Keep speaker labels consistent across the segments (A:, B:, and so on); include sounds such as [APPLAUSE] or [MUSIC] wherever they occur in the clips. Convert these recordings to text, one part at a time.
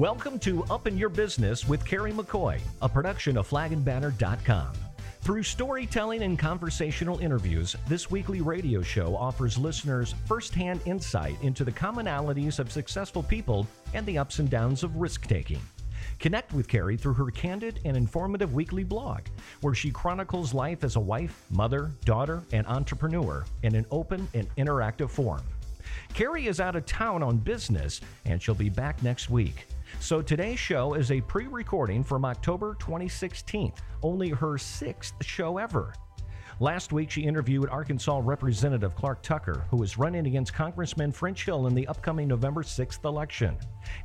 A: Welcome to Up in Your Business with Carrie McCoy, a production of flagandbanner.com. Through storytelling and conversational interviews, this weekly radio show offers listeners firsthand insight into the commonalities of successful people and the ups and downs of risk taking. Connect with Carrie through her candid and informative weekly blog, where she chronicles life as a wife, mother, daughter, and entrepreneur in an open and interactive form. Carrie is out of town on business, and she'll be back next week. So today's show is a pre recording from October 2016, only her sixth show ever. Last week, she interviewed Arkansas Representative Clark Tucker, who is running against Congressman French Hill in the upcoming November 6th election.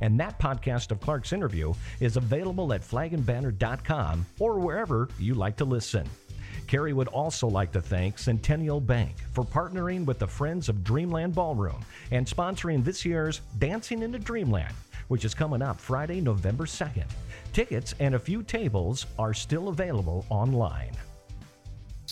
A: And that podcast of Clark's interview is available at flagandbanner.com or wherever you like to listen. Carrie would also like to thank Centennial Bank for partnering with the Friends of Dreamland Ballroom and sponsoring this year's Dancing into Dreamland which is coming up Friday, November 2nd. Tickets and a few tables are still available online.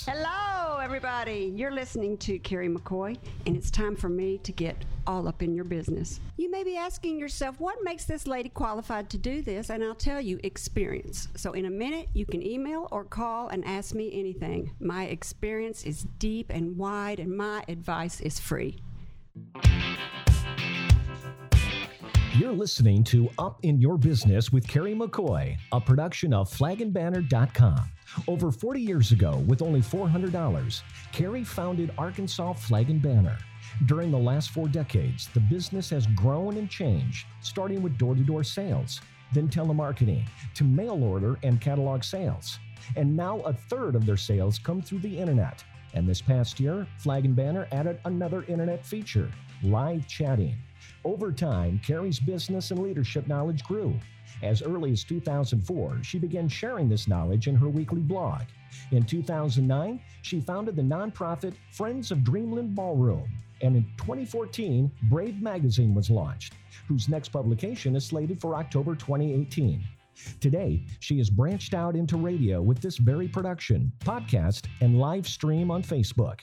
B: Hello, everybody. You're listening to Carrie McCoy, and it's time for me to get all up in your business. You may be asking yourself, what makes this lady qualified to do this? And I'll tell you, experience. So, in a minute, you can email or call and ask me anything. My experience is deep and wide, and my advice is free.
A: You're listening to Up in Your Business with Carrie McCoy, a production of flagandbanner.com. Over 40 years ago, with only $400, Carrie founded Arkansas Flag and Banner. During the last four decades, the business has grown and changed, starting with door to door sales, then telemarketing, to mail order and catalog sales. And now a third of their sales come through the internet. And this past year, Flag and Banner added another internet feature live chatting. Over time, Carrie's business and leadership knowledge grew. As early as 2004, she began sharing this knowledge in her weekly blog. In 2009, she founded the nonprofit Friends of Dreamland Ballroom. And in 2014, Brave Magazine was launched, whose next publication is slated for October 2018. Today, she has branched out into radio with this very production, podcast, and live stream on Facebook.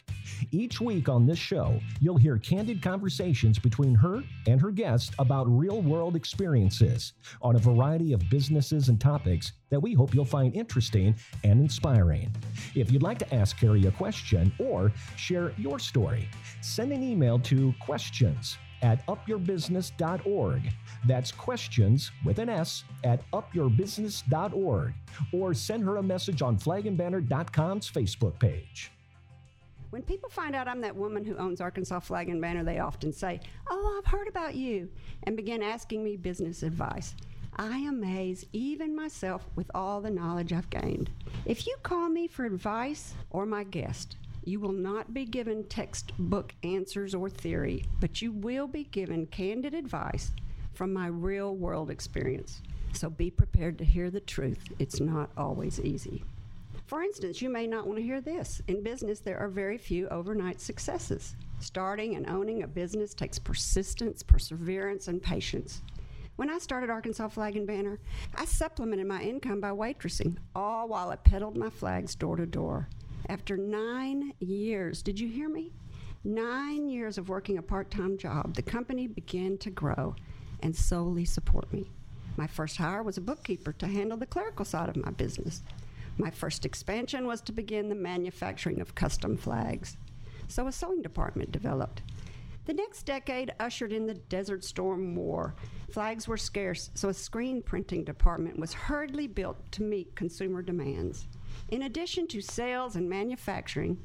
A: Each week on this show, you'll hear candid conversations between her and her guests about real world experiences on a variety of businesses and topics that we hope you'll find interesting and inspiring. If you'd like to ask Carrie a question or share your story, send an email to questions at upyourbusiness.org. That's questions with an S at upyourbusiness.org. Or send her a message on flagandbanner.com's Facebook page.
B: When people find out I'm that woman who owns Arkansas Flag and Banner, they often say, Oh, I've heard about you, and begin asking me business advice. I amaze even myself with all the knowledge I've gained. If you call me for advice or my guest, you will not be given textbook answers or theory, but you will be given candid advice from my real world experience. So be prepared to hear the truth. It's not always easy. For instance, you may not want to hear this. In business, there are very few overnight successes. Starting and owning a business takes persistence, perseverance, and patience. When I started Arkansas Flag and Banner, I supplemented my income by waitressing, all while I peddled my flags door to door. After nine years, did you hear me? Nine years of working a part time job, the company began to grow and solely support me. My first hire was a bookkeeper to handle the clerical side of my business. My first expansion was to begin the manufacturing of custom flags. So a sewing department developed. The next decade ushered in the Desert Storm War. Flags were scarce, so a screen printing department was hurriedly built to meet consumer demands. In addition to sales and manufacturing,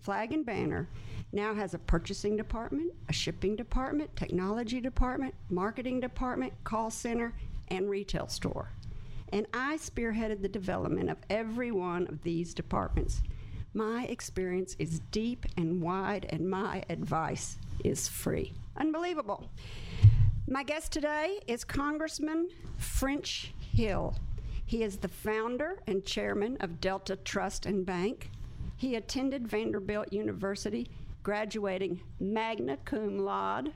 B: Flag and Banner now has a purchasing department, a shipping department, technology department, marketing department, call center, and retail store. And I spearheaded the development of every one of these departments. My experience is deep and wide, and my advice is free. Unbelievable. My guest today is Congressman French Hill. He is the founder and chairman of Delta Trust and Bank. He attended Vanderbilt University, graduating magna cum laude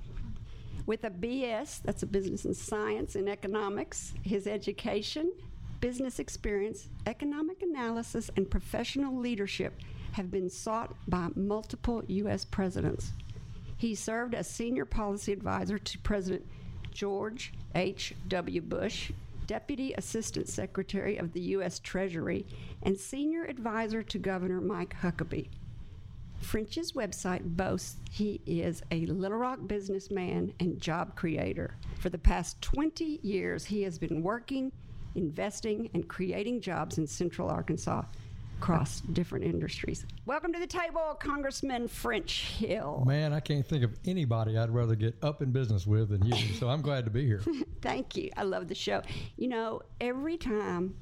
B: with a BS, that's a business and science in economics. His education, business experience, economic analysis, and professional leadership have been sought by multiple U.S. presidents. He served as senior policy advisor to President George H.W. Bush, Deputy Assistant Secretary of the U.S. Treasury, and Senior Advisor to Governor Mike Huckabee. French's website boasts he is a Little Rock businessman and job creator. For the past 20 years, he has been working, investing, and creating jobs in Central Arkansas across different industries. Welcome to the table, Congressman French Hill.
C: Man, I can't think of anybody I'd rather get up in business with than you. So I'm glad to be here. [LAUGHS]
B: Thank you. I love the show. You know, every time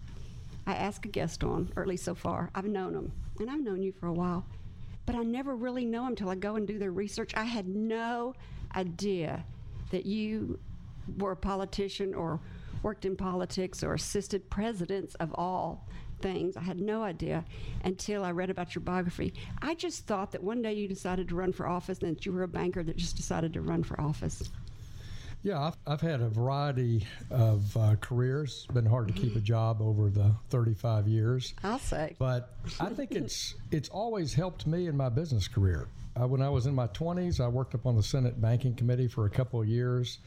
B: I ask a guest on, or at least so far, I've known them, and I've known you for a while but I never really know them until I go and do their research. I had no idea that you were a politician or worked in politics or assisted presidents of all things. I had no idea until I read about your biography. I just thought that one day you decided to run for office and that you were a banker that just decided to run for office.
C: Yeah, I've, I've had a variety of uh, careers. It's been hard to keep a job over the 35 years.
B: I'll say.
C: But I think it's it's always helped me in my business career. Uh, when I was in my 20s, I worked up on the Senate Banking Committee for a couple of years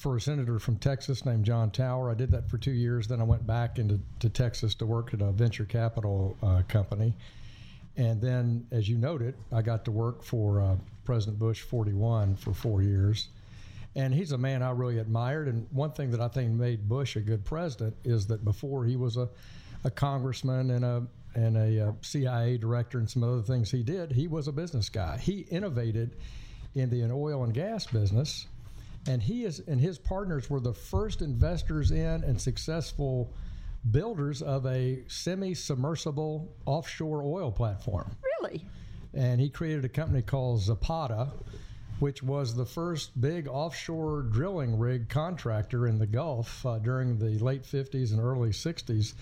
C: for a senator from Texas named John Tower. I did that for two years. Then I went back into to Texas to work at a venture capital uh, company. And then, as you noted, I got to work for uh, President Bush 41 for four years and he's a man I really admired. And one thing that I think made Bush a good president is that before he was a, a congressman and a and a, uh, CIA director and some other things he did, he was a business guy. He innovated in the oil and gas business, and he is and his partners were the first investors in and successful builders of a semi-submersible offshore oil platform.
B: Really?
C: And he created a company called Zapata which was the first big offshore drilling rig contractor in the Gulf uh, during the late 50s and early 60s.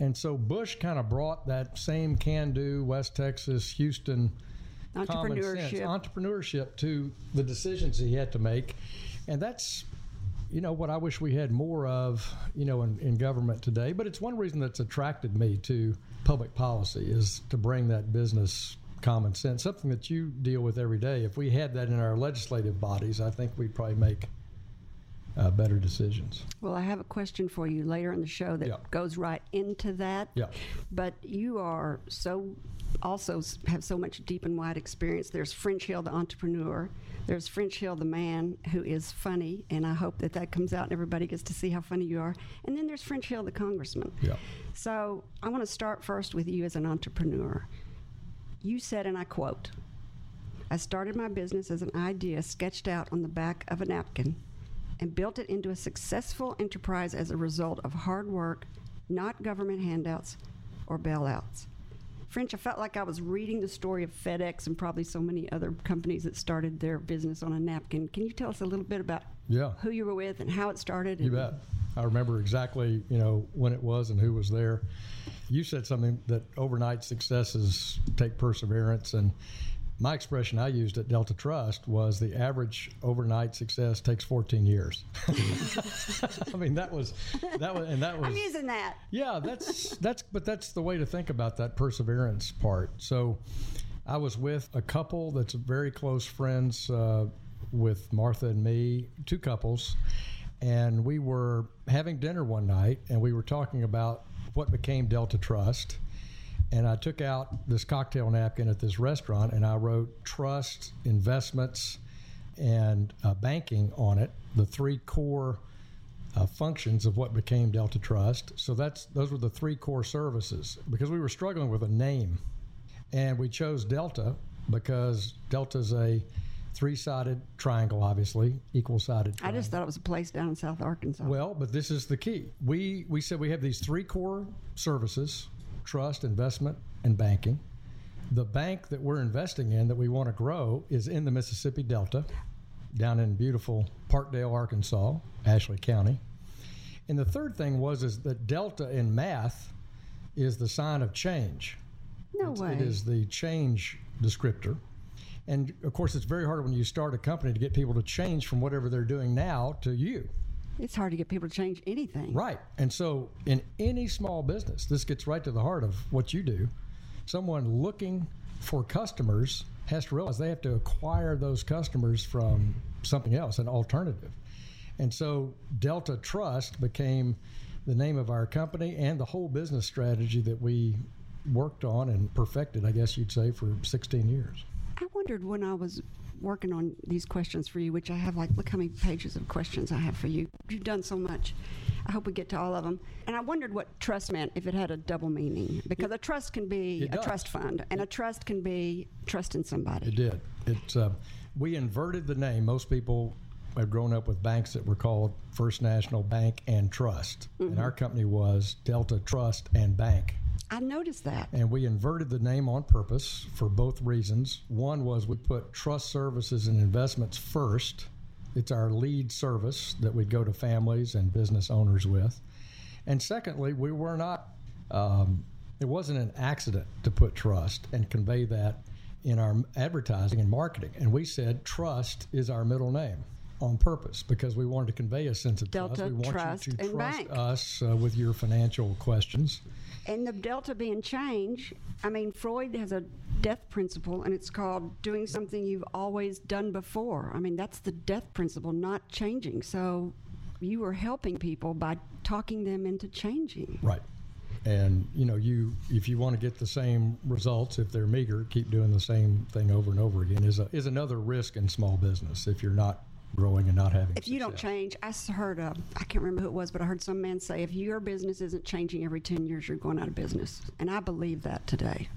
C: And so Bush kind of brought that same can do West Texas, Houston
B: entrepreneurship.
C: Entrepreneurship to the decisions he had to make. And that's you know what I wish we had more of, you know, in, in government today. But it's one reason that's attracted me to public policy is to bring that business common sense, something that you deal with every day. If we had that in our legislative bodies, I think we'd probably make uh, better decisions.
B: Well, I have a question for you later in the show that
C: yeah.
B: goes right into that.
C: Yeah.
B: But you are so also have so much deep and wide experience. There's French Hill, the entrepreneur. There's French Hill, the man who is funny, and I hope that that comes out and everybody gets to see how funny you are. And then there's French Hill, the congressman.
C: Yeah.
B: So I want to start first with you as an entrepreneur. You said, and I quote, I started my business as an idea sketched out on the back of a napkin and built it into a successful enterprise as a result of hard work, not government handouts or bailouts. French, I felt like I was reading the story of FedEx and probably so many other companies that started their business on a napkin. Can you tell us a little bit about
C: yeah.
B: who you were with and how it started?
C: You bet. I remember exactly, you know, when it was and who was there you said something that overnight successes take perseverance and my expression I used at Delta Trust was the average overnight success takes 14 years. [LAUGHS] I mean that was that was and that was
B: I'm using that.
C: Yeah, that's that's but that's the way to think about that perseverance part. So I was with a couple that's very close friends uh, with Martha and me, two couples, and we were having dinner one night and we were talking about what became Delta Trust. And I took out this cocktail napkin at this restaurant and I wrote trust, investments, and uh, banking on it, the three core uh, functions of what became Delta Trust. So that's those were the three core services because we were struggling with a name, and we chose Delta because Delta is a three-sided triangle, obviously equal-sided. Triangle.
B: I just thought it was a place down in South Arkansas.
C: Well, but this is the key. We we said we have these three core services: trust, investment, and banking. The bank that we're investing in that we want to grow is in the Mississippi Delta, down in beautiful Parkdale, Arkansas, Ashley County. And the third thing was is that Delta in math is the sign of change.
B: No
C: it's,
B: way.
C: It is the change descriptor. And of course, it's very hard when you start a company to get people to change from whatever they're doing now to you.
B: It's hard to get people to change anything.
C: Right. And so, in any small business, this gets right to the heart of what you do. Someone looking for customers has to realize they have to acquire those customers from something else, an alternative. And so Delta Trust became the name of our company and the whole business strategy that we worked on and perfected, I guess you'd say, for 16 years.
B: I wondered when I was working on these questions for you, which I have like, look how many pages of questions I have for you. You've done so much. I hope we get to all of them. And I wondered what trust meant if it had a double meaning, because a trust can be a trust fund, and a trust can be trusting somebody.
C: It did. It uh, we inverted the name. Most people have grown up with banks that were called First National Bank and Trust, and our company was Delta Trust and Bank.
B: I noticed that.
C: And we inverted the name on purpose for both reasons. One was we put trust services and investments first. It's our lead service that we go to families and business owners with. And secondly, we were not, um, it wasn't an accident to put trust and convey that in our advertising and marketing. And we said trust is our middle name on purpose because we wanted to convey a sense of
B: Delta
C: trust. We want
B: Trust
C: you to
B: and
C: trust
B: Bank.
C: us uh, with your financial questions.
B: And the delta being change, I mean, Freud has a death principle, and it's called doing something you've always done before. I mean, that's the death principle, not changing. So you were helping people by talking them into changing.
C: Right. And you know, you if you want to get the same results, if they're meager, keep doing the same thing over and over again is a, is another risk in small business if you're not growing and not having.
B: If you don't
C: success.
B: change, I heard, uh, I can't remember who it was, but I heard some man say, if your business isn't changing every 10 years, you're going out of business. And I believe that today.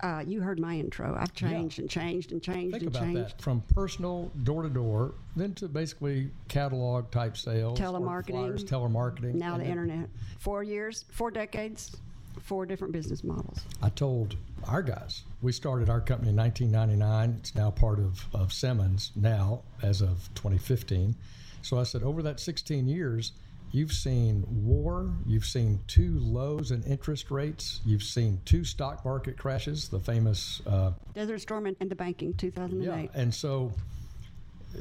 B: Uh, you heard my intro. I've changed and changed and changed
C: Think
B: and
C: about
B: changed.
C: that from personal door to door, then to basically catalog type sales,
B: Telemarketing.
C: flyers, telemarketing.
B: Now the internet. Four years, four decades, four different business models.
C: I told our guys, we started our company in 1999. It's now part of, of Simmons now as of 2015. So I said, over that 16 years, you've seen war, you've seen two lows in interest rates, you've seen two stock market crashes, the famous, uh,
B: Desert Storm and the banking, 2008.
C: yeah. And so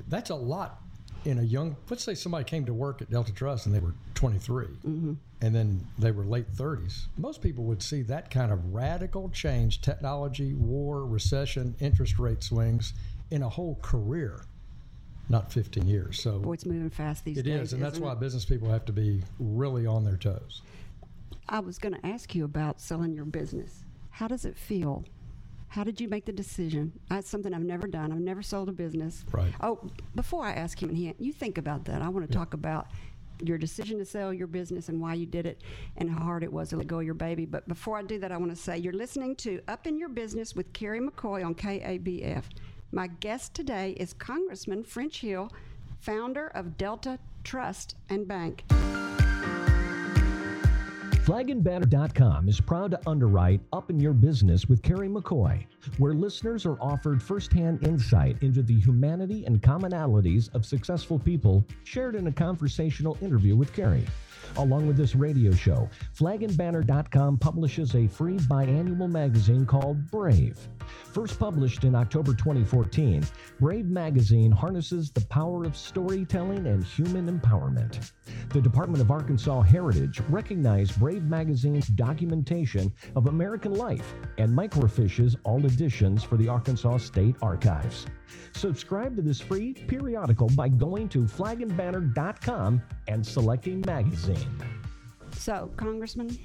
C: that's a lot in a young, let's say somebody came to work at Delta Trust and they were 23 mm-hmm. and then they were late 30s. Most people would see that kind of radical change technology, war, recession, interest rate swings in a whole career, not 15 years. So
B: Boy, it's moving fast these
C: it
B: days.
C: is. And that's why
B: it?
C: business people have to be really on their toes.
B: I was going to ask you about selling your business. How does it feel? How did you make the decision? That's something I've never done. I've never sold a business.
C: Right.
B: Oh, before I ask him, and he, you think about that. I want to talk about your decision to sell your business and why you did it and how hard it was to let go of your baby. But before I do that, I want to say you're listening to Up in Your Business with Carrie McCoy on KABF. My guest today is Congressman French Hill, founder of Delta Trust and Bank.
A: Flagandbanner.com is proud to underwrite Up in Your Business with Carrie McCoy, where listeners are offered firsthand insight into the humanity and commonalities of successful people shared in a conversational interview with Carrie. Along with this radio show, flagandbanner.com publishes a free biannual magazine called Brave. First published in October 2014, Brave magazine harnesses the power of storytelling and human empowerment. The Department of Arkansas Heritage recognized Brave magazine's documentation of American life and microfiches all editions for the Arkansas State Archives. Subscribe to this free periodical by going to flagandbanner.com and selecting magazine.
B: So, Congressman,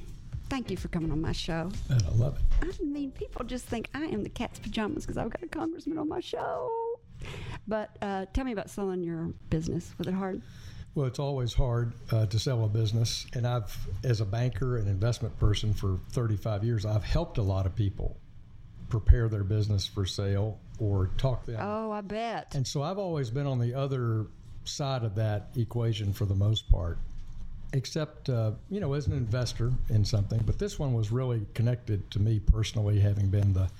B: thank you for coming on my show.
C: And I love it.
B: I mean, people just think I am the cat's pajamas because I've got a congressman on my show. But uh, tell me about selling your business. Was it hard?
C: Well, it's always hard uh, to sell a business. And I've, as a banker and investment person for 35 years, I've helped a lot of people prepare their business for sale or talk them.
B: Oh, I bet.
C: And so I've always been on the other side of that equation for the most part, except, uh, you know, as an investor in something. But this one was really connected to me personally, having been the,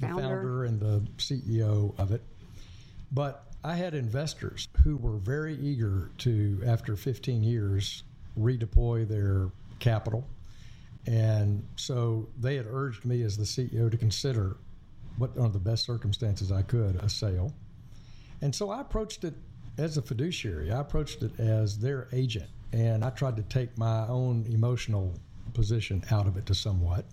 C: the
B: Founder.
C: founder and the CEO of it. But I had investors who were very eager to, after 15 years, redeploy their capital. And so they had urged me as the CEO to consider what under the best circumstances I could a sale. And so I approached it as a fiduciary. I approached it as their agent, and I tried to take my own emotional position out of it to somewhat.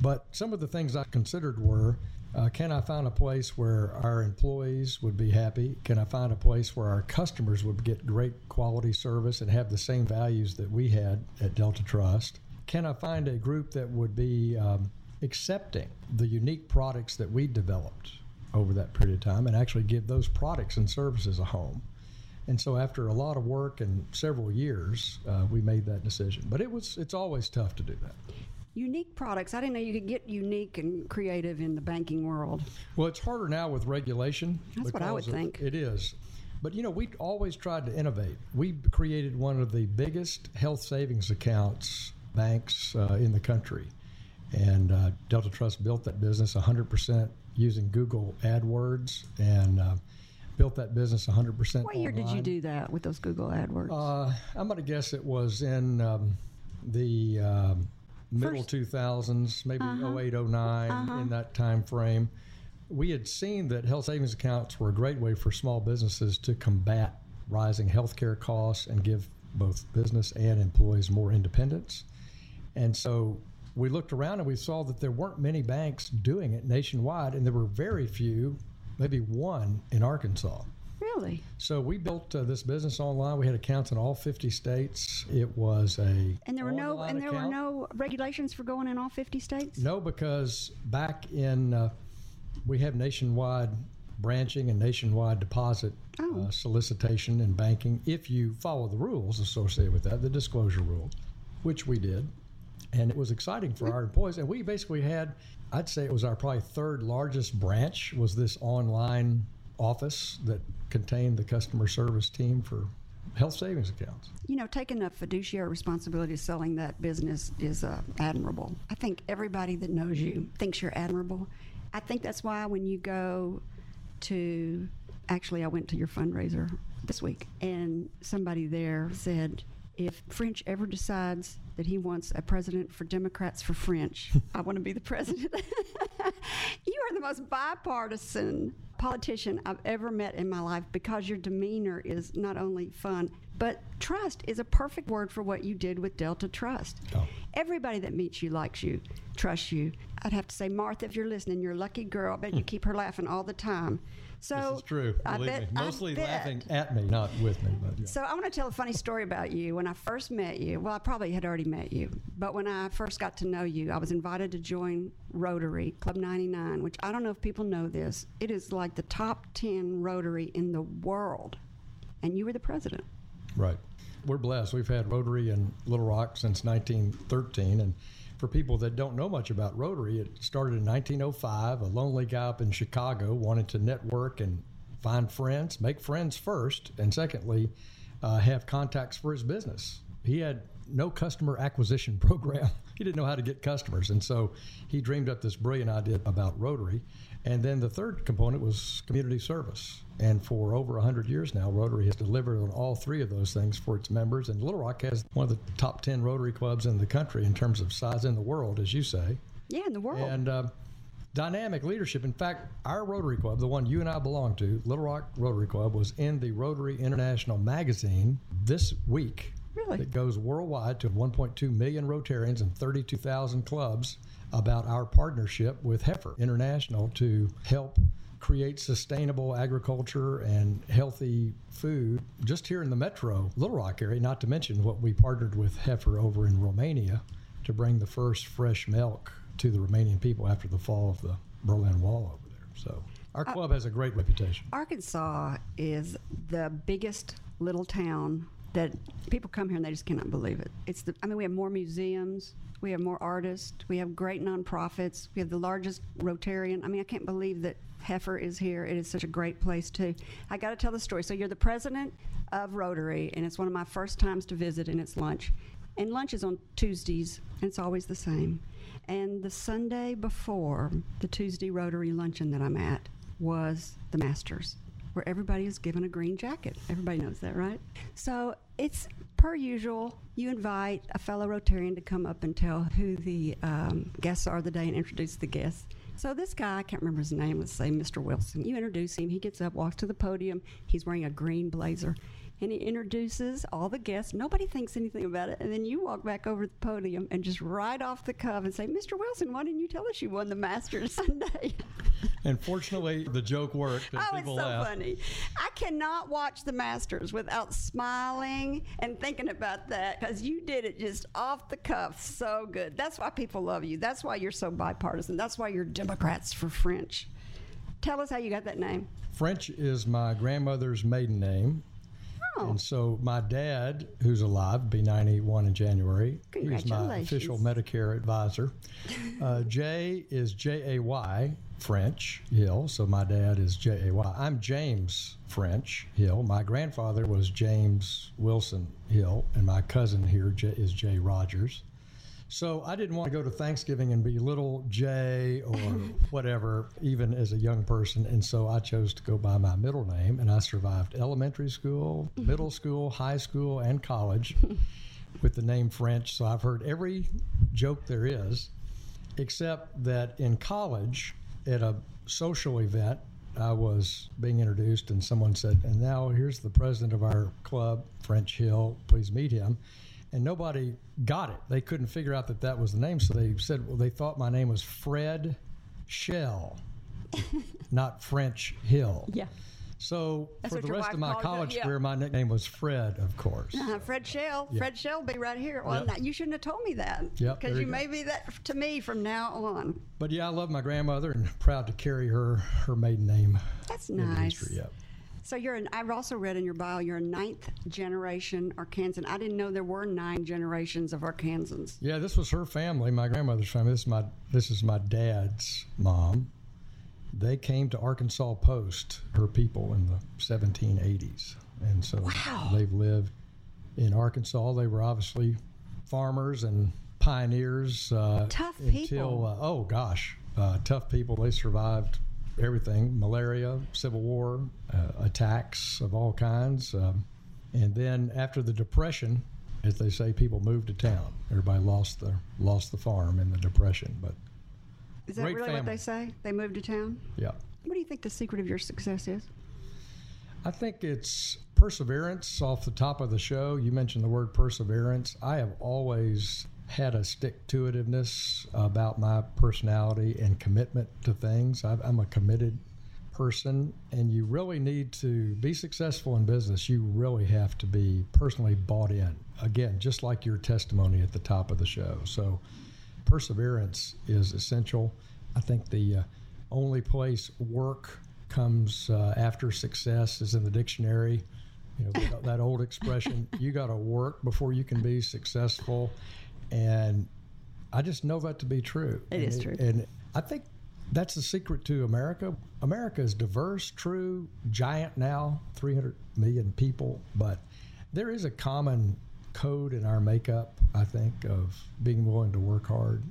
C: But some of the things I considered were Uh, can I find a place where our employees would be happy? Can I find a place where our customers would get great quality service and have the same values that we had at Delta Trust? Can I find a group that would be um, accepting the unique products that we developed over that period of time and actually give those products and services a home? And so, after a lot of work and several years, uh, we made that decision. But it was it's always tough to do that.
B: Unique products. I didn't know you could get unique and creative in the banking world.
C: Well, it's harder now with regulation.
B: That's what I would think.
C: It is. But you know, we always tried to innovate. We created one of the biggest health savings accounts banks uh, in the country. And uh, Delta Trust built that business 100% using Google AdWords and uh, built that business 100%
B: What year did you do that with those Google AdWords?
C: Uh, I'm going to guess it was in um, the um, middle
B: First-
C: 2000s, maybe
B: Uh-huh.
C: 08, 09, in that time frame. We had seen that health savings accounts were a great way for small businesses to combat rising healthcare costs and give both business and employees more independence. And so we looked around and we saw that there weren't many banks doing it nationwide, and there were very few, maybe one in Arkansas.
B: really?
C: So we built uh, this business online. We had accounts in all 50 states. It was a
B: And there were no and there were no regulations for going in all 50 states?
C: no because back in uh, we have nationwide branching and nationwide deposit
B: Oh.
C: uh, solicitation and banking if you follow the rules associated with that, the disclosure rules, which we did, and it was exciting for our employees. And we basically had, I'd say it was our probably third largest branch was this online office that contained the customer service team for health savings accounts.
B: You know, taking a fiduciary responsibility selling that business is uh, admirable. I think everybody that knows you thinks you're admirable. I think that's why when you go to, actually, I went to your fundraiser this week, and somebody there said, if French ever decides that he wants a president for Democrats for French, [LAUGHS] I want to be the president. [LAUGHS] you are the most bipartisan politician I've ever met in my life because your demeanor is not only fun, but trust is a perfect word for what you did with Delta Trust.
C: Oh.
B: Everybody that meets you likes you, trusts you. I'd have to say, Martha, if you're listening, you're a lucky girl. I bet you hmm. keep her laughing all the time. So
C: This is true.
B: I bet,
C: me. Mostly
B: bet.
C: laughing at me, not with me. But yeah.
B: So I want to tell a funny story about you. When I first met you, well, I probably had already met you, but when I first got to know you, I was invited to join Rotary Club 99, which I don't know if people know this. It is like the top 10 Rotary in the world, and you were the president.
C: Right. We're blessed. We've had Rotary in Little Rock since 1913. And for people that don't know much about Rotary, it started in 1905. A lonely guy up in Chicago wanted to network and find friends, make friends first, and secondly, uh, have contacts for his business. He had no customer acquisition [LAUGHS] program. he didn't know how to get customers. And so he dreamed up this brilliant idea about Rotary. And then the third component was community service. And for over 100 years now, Rotary has delivered on all three of those things for its members. And Little Rock has one of the top 10 Rotary clubs in the country in terms of size in the world, as you say.
B: Yeah, in the world.
C: And uh, dynamic leadership. In fact, our Rotary Club, the one you and I belong to, Little Rock Rotary Club, was in the Rotary International magazine this week.
B: Really?
C: That goes worldwide to 1.2 million Rotarians and 32,000 clubs about our partnership with Heifer International to help create sustainable agriculture and healthy food just here in the metro Little Rock area, not to mention what we partnered with Heifer over in Romania to bring the first fresh milk to the Romanian people after the fall of the Berlin Wall over there. So our uh, club has a great reputation.
B: Arkansas is the biggest little town that people come here and they just cannot believe it. It's the I mean we have more museums, we have more artists, we have great nonprofits, we have the largest Rotarian. I mean I can't believe that Heifer is here. It is such a great place too. I got to tell the story. So you're the president of Rotary and it's one of my first times to visit and it's lunch. And lunch is on Tuesdays and it's always the same. And the Sunday before the Tuesday Rotary luncheon that I'm at was the Masters where everybody is given a green jacket. Everybody knows that, right? So it's per usual. You invite a fellow Rotarian to come up and tell who the um, guests are the day and introduce the guests. So this guy, I can't remember his name, let's say Mr. Wilson. You introduce him. He gets up, walks to the podium. He's wearing a green blazer. And he introduces all the guests. Nobody thinks anything about it. And then you walk back over the podium and just right off the cuff and say, Mr. Wilson, why didn't you tell us you won the Masters [LAUGHS] Sunday?
C: And fortunately, the joke worked.
B: Oh, it's so
C: laughed.
B: funny. I cannot watch the Masters without smiling and thinking about that because you did it just off the cuff so good. That's why people love you. That's why you're so bipartisan. That's why you're Democrats for French. Tell us how you got that name.
C: French is my grandmother's maiden name.
B: Oh,
C: And so my dad, who's alive, be 91 in January, he's my official Medicare advisor. Uh, J is J A Y French Hill, so my dad is J A Y. I'm James French Hill. My grandfather was James Wilson Hill, and my cousin here is J- Jay Rogers. So I didn't want to go to Thanksgiving and be little J or [LAUGHS] whatever, even as a young person. And so I chose to go by my middle name, and I survived elementary school, [LAUGHS] middle school, high school, and college [LAUGHS] with the name French. So I've heard every joke there is, except that in college, at a social event, I was being introduced, and someone said, And now here's the president of our club, French Hill. Please meet him. And nobody got it. They couldn't figure out that that was the name. So they said, Well, they thought my name was Fred Shell, [LAUGHS] not French Hill.
B: yeah.
C: So
B: That's
C: for the rest of my
B: called you?
C: college
B: Yeah.
C: career, my nickname was Fred, of course.
B: Uh, Fred Shell.
C: Yeah.
B: Fred Shell be right here. Well,
C: Yep.
B: now, you shouldn't have told me that.
C: Yep,
B: Because you
C: you
B: may be that to me from now on.
C: But yeah, I love my grandmother and proud to carry her her maiden name.
B: That's
C: in the
B: nice.
C: history, yeah.
B: So you're an, I've also read in your bio you're a ninth generation Arkansan. I didn't know there were nine generations of Arkansans.
C: Yeah, this was her family, my grandmother's family. This is my this is my dad's mom. They came to Arkansas Post, her people in the 1780s, and so
B: Wow.
C: they've lived in Arkansas. They were obviously farmers and pioneers. Uh,
B: Tough
C: until,
B: people.
C: Uh, oh gosh, uh, tough people. They survived everything: malaria, civil war, uh, attacks of all kinds. Um, and then after the depression, as they say, people moved to town. Everybody lost the lost the farm in the depression. But
B: Is that really what they say? They moved to town?
C: yeah,
B: What do you think the secret of your success is?
C: I think it's perseverance. Off the top of the show, you mentioned the word perseverance. I have always had a stick to itiveness about my personality and commitment to things. I've, I'm a committed person, and you really need to be successful in business. You really have to be personally bought in. Again, just like your testimony at the top of the show. So, perseverance is essential. I think the uh, only place work comes uh, after success is in the dictionary. You know that, that old expression: [LAUGHS] "You got to work before you can be successful," and I just know that to be true.
B: It
C: and
B: is true.
C: and I think that's the secret to America. America is diverse, true, giant now, 300 million people, but there is a common code in our makeup, I think, of being willing to work hard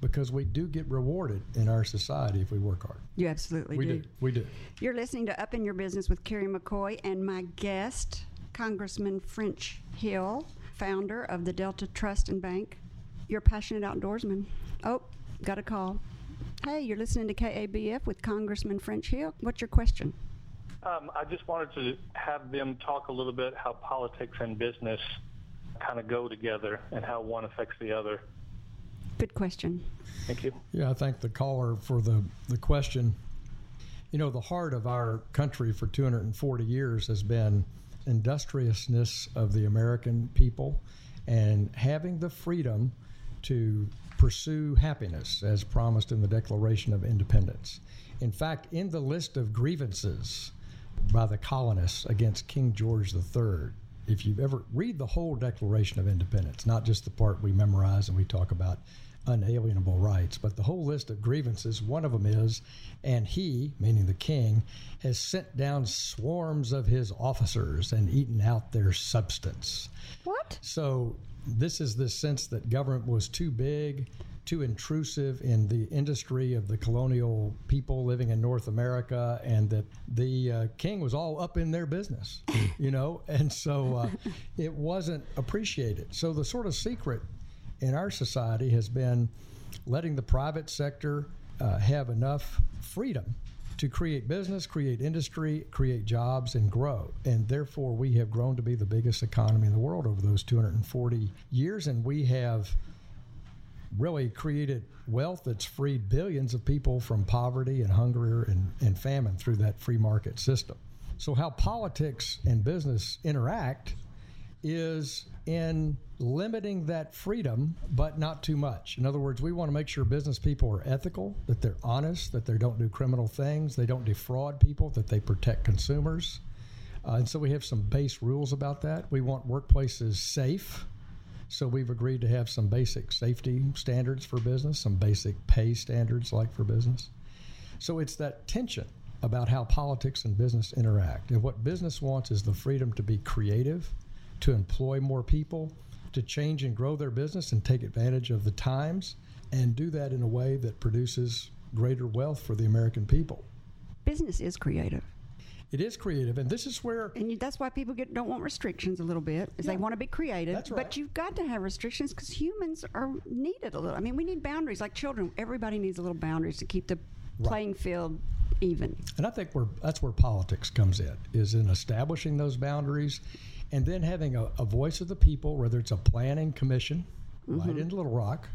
C: because we do get rewarded in our society if we work hard.
B: You absolutely
C: We
B: do.
C: do. We do.
B: You're listening to Up in Your Business with Carrie McCoy and my guest, Congressman French Hill, founder of the Delta Trust and Bank. You're a passionate outdoorsman. Oh, got a call. Hey, you're listening to KABF with Congressman French Hill. What's your question?
D: Um, I just wanted to have them talk a little bit how politics and business kind of go together and how one affects the other.
B: Good question.
D: Thank you.
C: Yeah, I thank the caller for the, the question. You know, the heart of our country for 240 years has been industriousness of the American people and having the freedom to pursue happiness as promised in the Declaration of Independence. In fact, in the list of grievances by the colonists against King George III, if you ever read the whole Declaration of Independence, not just the part we memorize and we talk about unalienable rights, but the whole list of grievances, one of them is, and he, meaning the king, has sent down swarms of his officers and eaten out their substance.
B: What?
C: So this is the sense that government was too big, too intrusive in the industry of the colonial people living in North America, and that the uh, king was all up in their business, you know, and so uh, it wasn't appreciated. So the sort of secret in our society has been letting the private sector uh, have enough freedom to create business, create industry, create jobs, and grow. And therefore, we have grown to be the biggest economy in the world over those 240 years. And we have really created wealth that's freed billions of people from poverty and hunger and, and famine through that free market system. So, how politics and business interact is in limiting that freedom, but not too much. In other words, we want to make sure business people are ethical, that they're honest, that they don't do criminal things, they don't defraud people, that they protect consumers. Uh, and so we have some base rules about that. We want workplaces safe. So we've agreed to have some basic safety standards for business, some basic pay standards like for business. So it's that tension about how politics and business interact. And what business wants is the freedom to be creative to employ more people, to change and grow their business and take advantage of the times, and do that in a way that produces greater wealth for the American people.
B: Business is creative.
C: It is creative, and this is where
B: and that's why people get don't want restrictions a little bit, is yeah, they want to be creative.
C: That's right.
B: But you've got to have restrictions because humans are needed a little. I mean, we need boundaries. Like children, everybody needs a little boundaries to keep the right. playing field even.
C: And I think we're, that's where politics comes in, is in establishing those boundaries and then having a, a voice of the people, whether it's a planning commission mm-hmm. right in Little Rock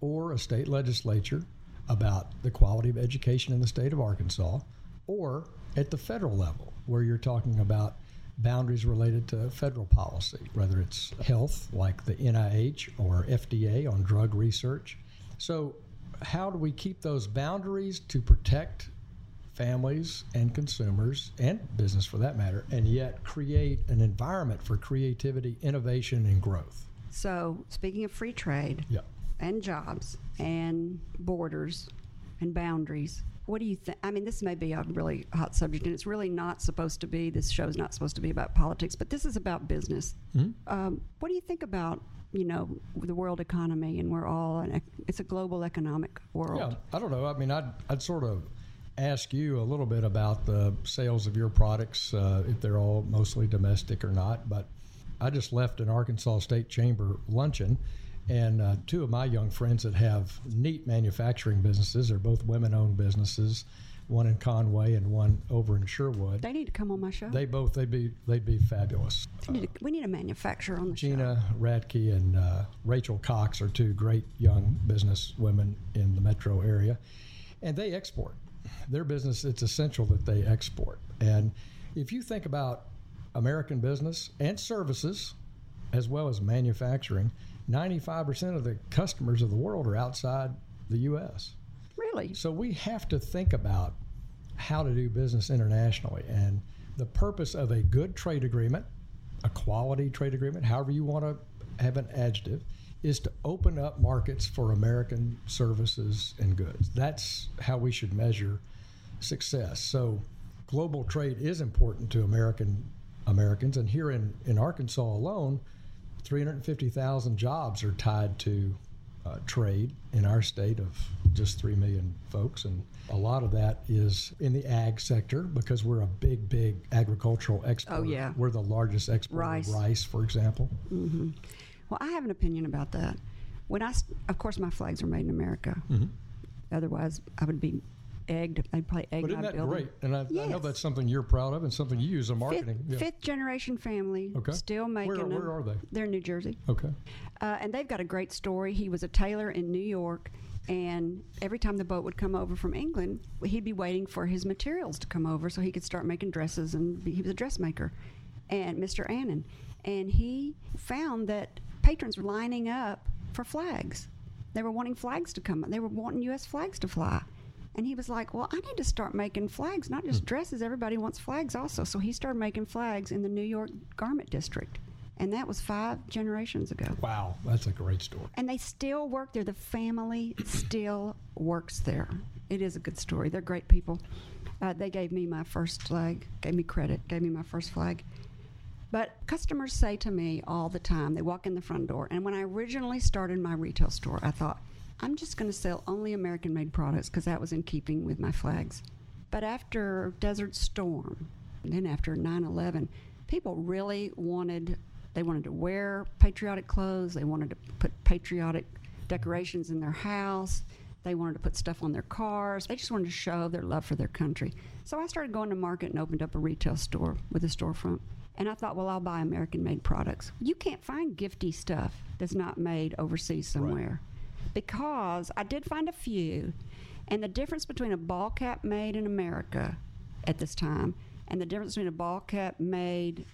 C: or a state legislature about the quality of education in the state of Arkansas, or at the federal level, where you're talking about boundaries related to federal policy, whether it's health, like the NIH or FDA on drug research. So, how do we keep those boundaries to protect families and consumers and business for that matter, and yet create an environment for creativity, innovation, and growth.
B: So, speaking of free trade
C: yeah.
B: and jobs and borders and boundaries, what do you think? I mean, this may be a really hot subject, and it's really not supposed to be. This show is not supposed to be about politics, but this is about business. Mm-hmm. Um, what do you think about you know the world economy, and we're all an, it's a global economic world.
C: Yeah, I don't know. I mean, I'd I'd sort of ask you a little bit about the sales of your products, uh, if they're all mostly domestic or not. But I just left an Arkansas State Chamber luncheon, and uh, two of my young friends that have neat manufacturing businesses are both women owned businesses. One in Conway and one over in Sherwood.
B: They need to come on my show.
C: They both they'd be they'd be fabulous.
B: Need to, we need a manufacturer on the
C: Gina show. Gina Radke and uh, Rachel Cox are two great young business women in the metro area, and they export their business, it's essential that they export. And if you think about American business and services, as well as manufacturing, 95% of the customers of the world are outside the U.S.
B: Really?
C: So we have to think about how to do business internationally. And the purpose of a good trade agreement, a quality trade agreement, however you want to have an adjective, is to open up markets for American services and goods. That's how we should measure success. So, global trade is important to American Americans, and here in, in Arkansas alone, 350,000 jobs are tied to uh, trade in our state of just 3 million folks. And a lot of that is in the ag sector because we're a big, big agricultural exporter.
B: Oh, yeah.
C: We're the largest exporter
B: rice.
C: of rice, for example.
B: Mm-hmm. Well, I have an opinion about that. When I, of course, my flags are made in America. Mm-hmm. Otherwise, I would be egged. I'd probably egg
C: but
B: isn't
C: that
B: building.
C: great? And I,
B: yes.
C: I, know that's something you're proud of and something you use in marketing.
B: Fifth, yeah. fifth generation family.
C: Okay.
B: Still making
C: where,
B: them.
C: Where are they?
B: They're in New Jersey.
C: Okay.
B: Uh, and they've got a great story. He was a tailor in New York. And every time the boat would come over from England, he'd be waiting for his materials to come over so he could start making dresses. And be, he was a dressmaker, and Mr. Annin. And he found that patrons were lining up for flags. They were wanting flags to come. They were wanting U.S. flags to fly. And he was like, Well, I need to start making flags, not just hmm. dresses. Everybody wants flags also. So he started making flags in the New York garment district. And that was five generations ago.
C: Wow, that's a great story.
B: And they still work there. The family still works there. It is a good story. They're great people. Uh, they gave me my first flag, gave me credit, gave me my first flag. But customers say to me all the time, they walk in the front door. And when I originally started my retail store, I thought, I'm just going to sell only American made products because that was in keeping with my flags. But after Desert Storm, and then after 9 11, people really wanted, they wanted to wear patriotic clothes, they wanted to put patriotic decorations in their house. They wanted to put stuff on their cars. They just wanted to show their love for their country. So I started going to market and opened up a retail store with a storefront. And I thought, well, I'll buy American made products. You can't find gifty stuff that's not made overseas somewhere. Because I did find a few. And the difference between a ball cap made in America at this time and the difference between a ball cap made,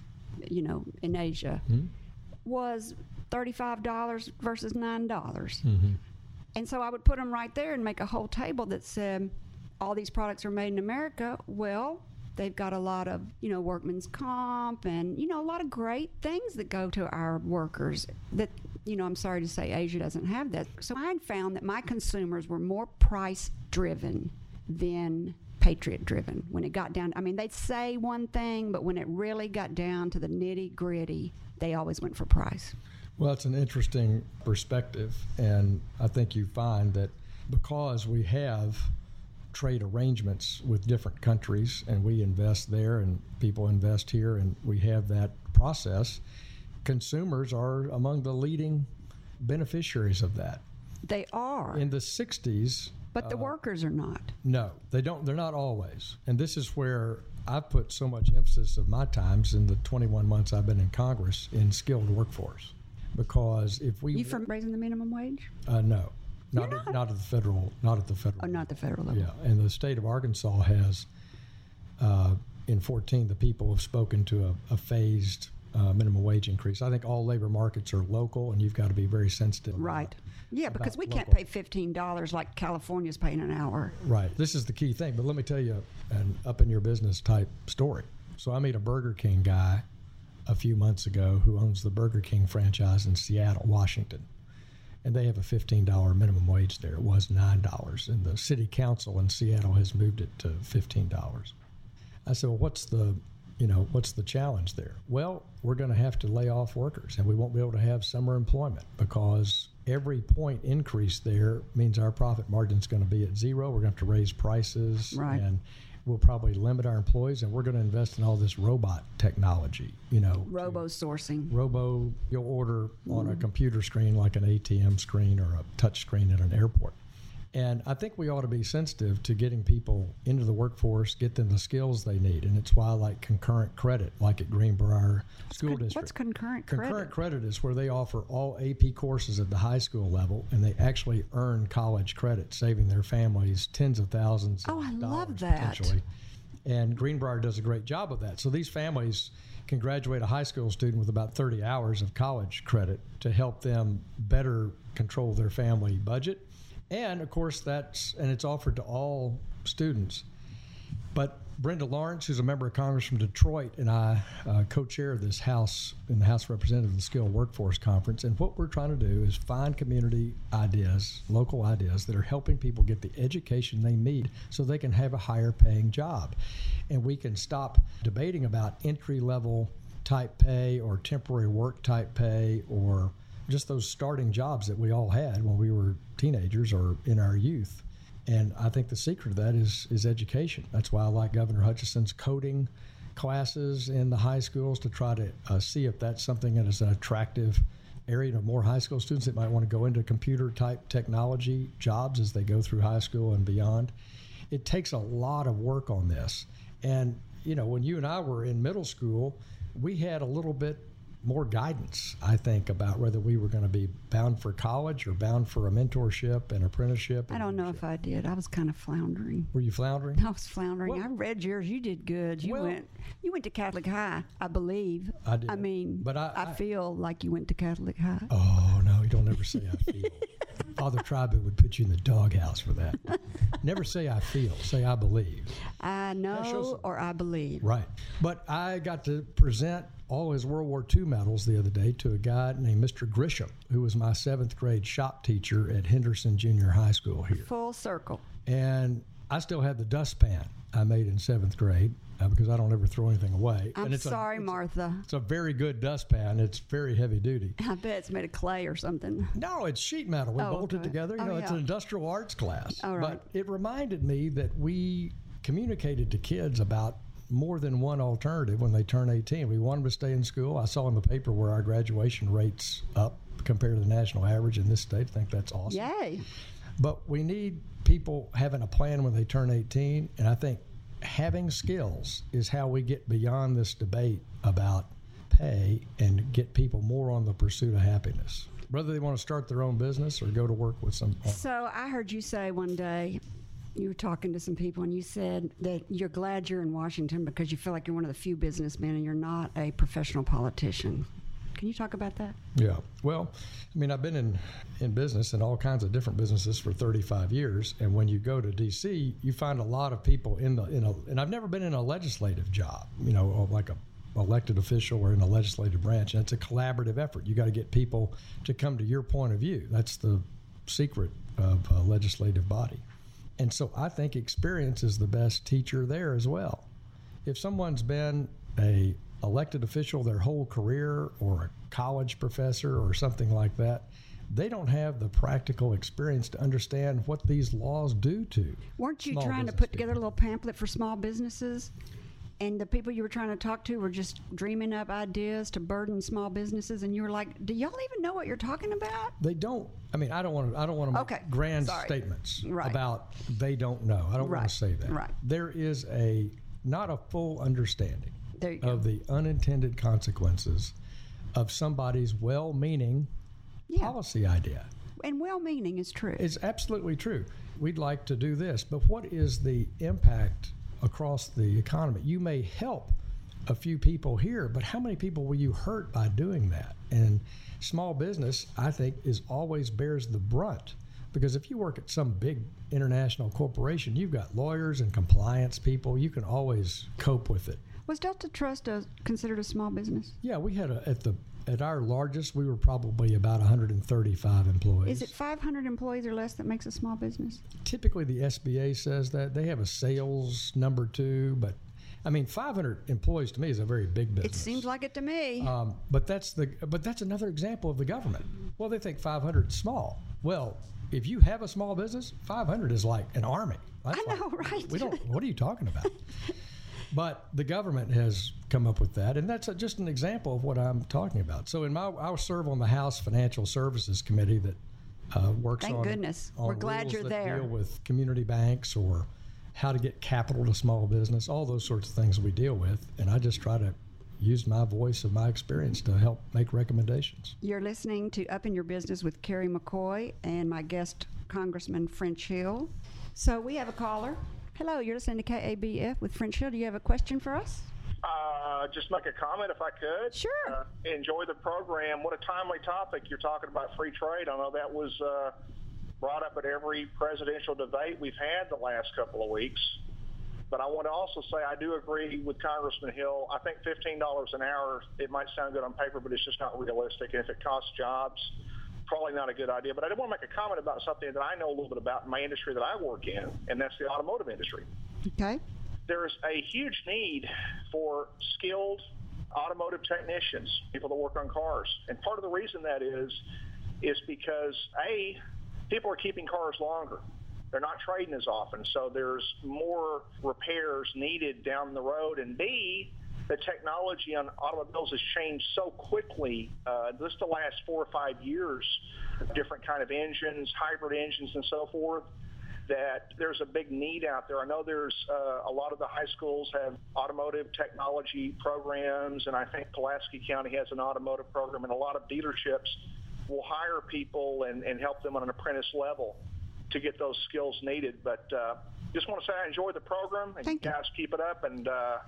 B: you know, in Asia hmm? was $35 versus $9. dollars mm-hmm. And so I would put them right there and make a whole table that said, all these products are made in America. Well, they've got a lot of, you know, workman's comp and, you know, a lot of great things that go to our workers that, you know, I'm sorry to say Asia doesn't have that. So I found that my consumers were more price driven than patriot driven when it got down. I mean, they'd say one thing, but when it really got down to the nitty gritty, they always went for price.
C: Well, it's an interesting perspective, and I think you find that because we have trade arrangements with different countries and we invest there and people invest here and we have that process, consumers are among the leading beneficiaries of that.
B: They are,
C: In the 60s,
B: but the workers are not.
C: no, they don't. They're not always. And this is where I've put so much emphasis of my times in the 21 months I've been in Congress in skilled workforce. Because if we
B: You from raising the minimum wage?
C: uh, no, not
B: You're
C: at,
B: not?
C: not at the federal, not at the federal.
B: Oh, not the federal level.
C: Yeah, and the state of Arkansas has, uh, in 14, the people have spoken to a, a phased uh, minimum wage increase. I think all labor markets are local, and you've got to be very sensitive. about-
B: Right. Yeah, because
C: about
B: we can't
C: local.
B: pay fifteen dollars like California's paying an hour.
C: Right. This is the key thing. But let me tell you an up in your business type story. So I met a Burger King guy a few months ago who owns the Burger King franchise in Seattle, Washington. And they have a $15 minimum wage there. It was $9. And the city council in Seattle has moved it to $15. I said, well, what's the, you know, what's the challenge there? Well, we're going to have to lay off workers and we won't be able to have summer employment because every point increase there means our profit margin is going to be at zero. We're going to have to raise prices
B: Right.
C: and we'll probably limit our employees and we're going to invest in all this robot technology, you know.
B: Robo sourcing.
C: Robo, you'll order on a mm-hmm. computer screen like an ATM screen or a touch screen at an airport. And I think we ought to be sensitive to getting people into the workforce, get them the skills they need. And it's why I like concurrent credit, like at Greenbrier School
B: Con-
C: District.
B: What's concurrent credit?
C: Concurrent
B: credit?
C: credit is where they offer all AP courses at the high school level, and they actually earn college credit, saving their families tens of thousands.
B: Oh,
C: of
B: I love that.
C: Potentially. And Greenbrier does a great job of that. So these families can graduate a high school student with about 30 hours of college credit to help them better control their family budget. And of course, that's and it's offered to all students. But Brenda Lawrence, who's a member of Congress from Detroit, and I uh, co-chair this House in the House of Representatives of the Skilled Workforce Conference. And what we're trying to do is find community ideas, local ideas that are helping people get the education they need so they can have a higher paying job. And we can stop debating about entry level type pay or temporary work type pay or just those starting jobs that we all had when we were teenagers or in our youth. And I think the secret of that is is education. That's why I like Governor Hutchinson's coding classes in the high schools to try to uh, see if that's something that is an attractive area to more high school students that might want to go into computer type technology jobs as they go through high school and beyond. It takes a lot of work on this. And you know, when you and I were in middle school, we had a little bit more guidance, I think, about whether we were going to be bound for college or bound for a mentorship and apprenticeship.
B: I don't know if I did. I was kind of floundering.
C: Were you floundering?
B: I was floundering.
C: Well-
B: I read yours. You did good. You
C: Well-
B: went. You went to Catholic High, I believe.
C: I did.
B: I mean,
C: But I- I-
B: feel like you went to Catholic High.
C: Oh no, you don't ever say I feel. [LAUGHS] Father Tribe would put you in the doghouse for that. [LAUGHS] Never say I feel. Say I believe.
B: I know or I believe.
C: Right. But I got to present all his World War II medals the other day to a guy named Mr. Grisham, who was my seventh grade shop teacher at Henderson Junior High School here.
B: Full circle.
C: And I still had the dustpan I made in seventh grade because I don't ever throw anything away.
B: I'm
C: and it's
B: sorry,
C: a, it's,
B: Martha.
C: it's a very good dustpan. It's very heavy duty. [LAUGHS]
B: I bet it's made of clay or something.
C: No, it's sheet metal. We
B: Oh,
C: bolted
B: okay.
C: together. You
B: Oh,
C: know, it's an industrial arts class.
B: All right.
C: But it reminded me that we communicated to kids about more than one alternative when they turn 18. We want them to stay in school. I saw in the paper where our graduation rates up compared to the national average in this state. I think that's awesome.
B: Yay.
C: But we need people having a plan when they turn 18. And I think having skills is how we get beyond this debate about pay and get people more on the pursuit of happiness. Whether they want to start their own business or go to work with some.
B: So I heard you say one day, you were talking to some people and you said that you're glad you're in Washington because you feel like you're one of the few businessmen and you're not a professional politician. Can you talk about that?
C: Yeah. Well, I mean, I've been in, in business in all kinds of different businesses for 35 years. And when you go to D.C., you find a lot of people in the, in a, and I've never been in a legislative job, you know, uh, like a elected official or in a legislative branch. And it's a collaborative effort. You got to get people to come to your point of view. That's the secret of a legislative body. And so I think experience is the best teacher there as well. If someone's been a elected official their whole career or a college professor or something like that, they don't have the practical experience to understand what these laws do to.
B: Weren't you trying to put people. together a little pamphlet for small businesses? And the people you were trying to talk to were just dreaming up ideas to burden small businesses, and you were like, "Do y'all even know what you're talking about?"
C: They don't. I mean, I don't want to. I don't want to okay. make grand Sorry. statements right. about they don't know. I don't right. want to say that.
B: Right.
C: There is a not a full understanding of the unintended consequences of somebody's well-meaning yeah. policy idea.
B: And well-meaning is true.
C: It's absolutely true. We'd like to do this, but what is the impact across the economy? You may help a few people here, but how many people will you hurt by doing that? And small business, I think, is always bears the brunt because if you work at some big international corporation, you've got lawyers and compliance people. You can always cope with it.
B: Was Delta Trust a, considered a small business?
C: Yeah, we had a, at the at our largest, we were probably about 135 employees.
B: Is it 500 employees or less that makes a small business?
C: Typically, the SBA says that they have a sales number too, but I mean, 500 employees to me is a very big business.
B: It seems like it to me.
C: Um, but that's the but that's another example of the government. Well, they think 500 is small. Well, if you have a small business, 500 is like an army.
B: That's I know, like, right?
C: We don't. What are you talking about? [LAUGHS] But the government has come up with that, and that's a, just an example of what I'm talking about. So, in my, I serve on the House Financial Services Committee that uh, works
B: Thank
C: on.
B: goodness,
C: on
B: we're glad you're there.
C: Deal with community banks or how to get capital to small business, all those sorts of things we deal with, and I just try to use my voice and my experience to help make recommendations.
B: You're listening to Up in Your Business with Carrie McCoy and my guest, Congressman French Hill. So we have a caller. Hello, you're listening to KABF with French Hill. Do you have a question for us?
E: Uh, just make a comment if I could.
B: Sure.
E: Uh, enjoy the program. What a timely topic. You're talking about free trade. I know that was uh, brought up at every presidential debate we've had the last couple of weeks. But I want to also say I do agree with Congressman Hill. I think $15 an hour, it might sound good on paper, but it's just not realistic. And if it costs jobs, probably not a good idea. But I did want to make a comment about something that I know a little bit about in my industry that I work in, and that's the automotive industry.
B: Okay.
E: There's a huge need for skilled automotive technicians, people that work on cars. And part of the reason that is, is because A, people are keeping cars longer. They're not trading as often, so there's more repairs needed down the road. And B, the technology on automobiles has changed so quickly uh, just the last four or five years, different kind of engines, hybrid engines and so forth, that there's a big need out there. I know there's uh, a lot of the high schools have automotive technology programs, and I think Pulaski County has an automotive program, and a lot of dealerships will hire people and, and help them on an apprentice level to get those skills needed. But uh, just want to say I enjoy the program, and
B: Thank
E: you guys keep it up, and uh,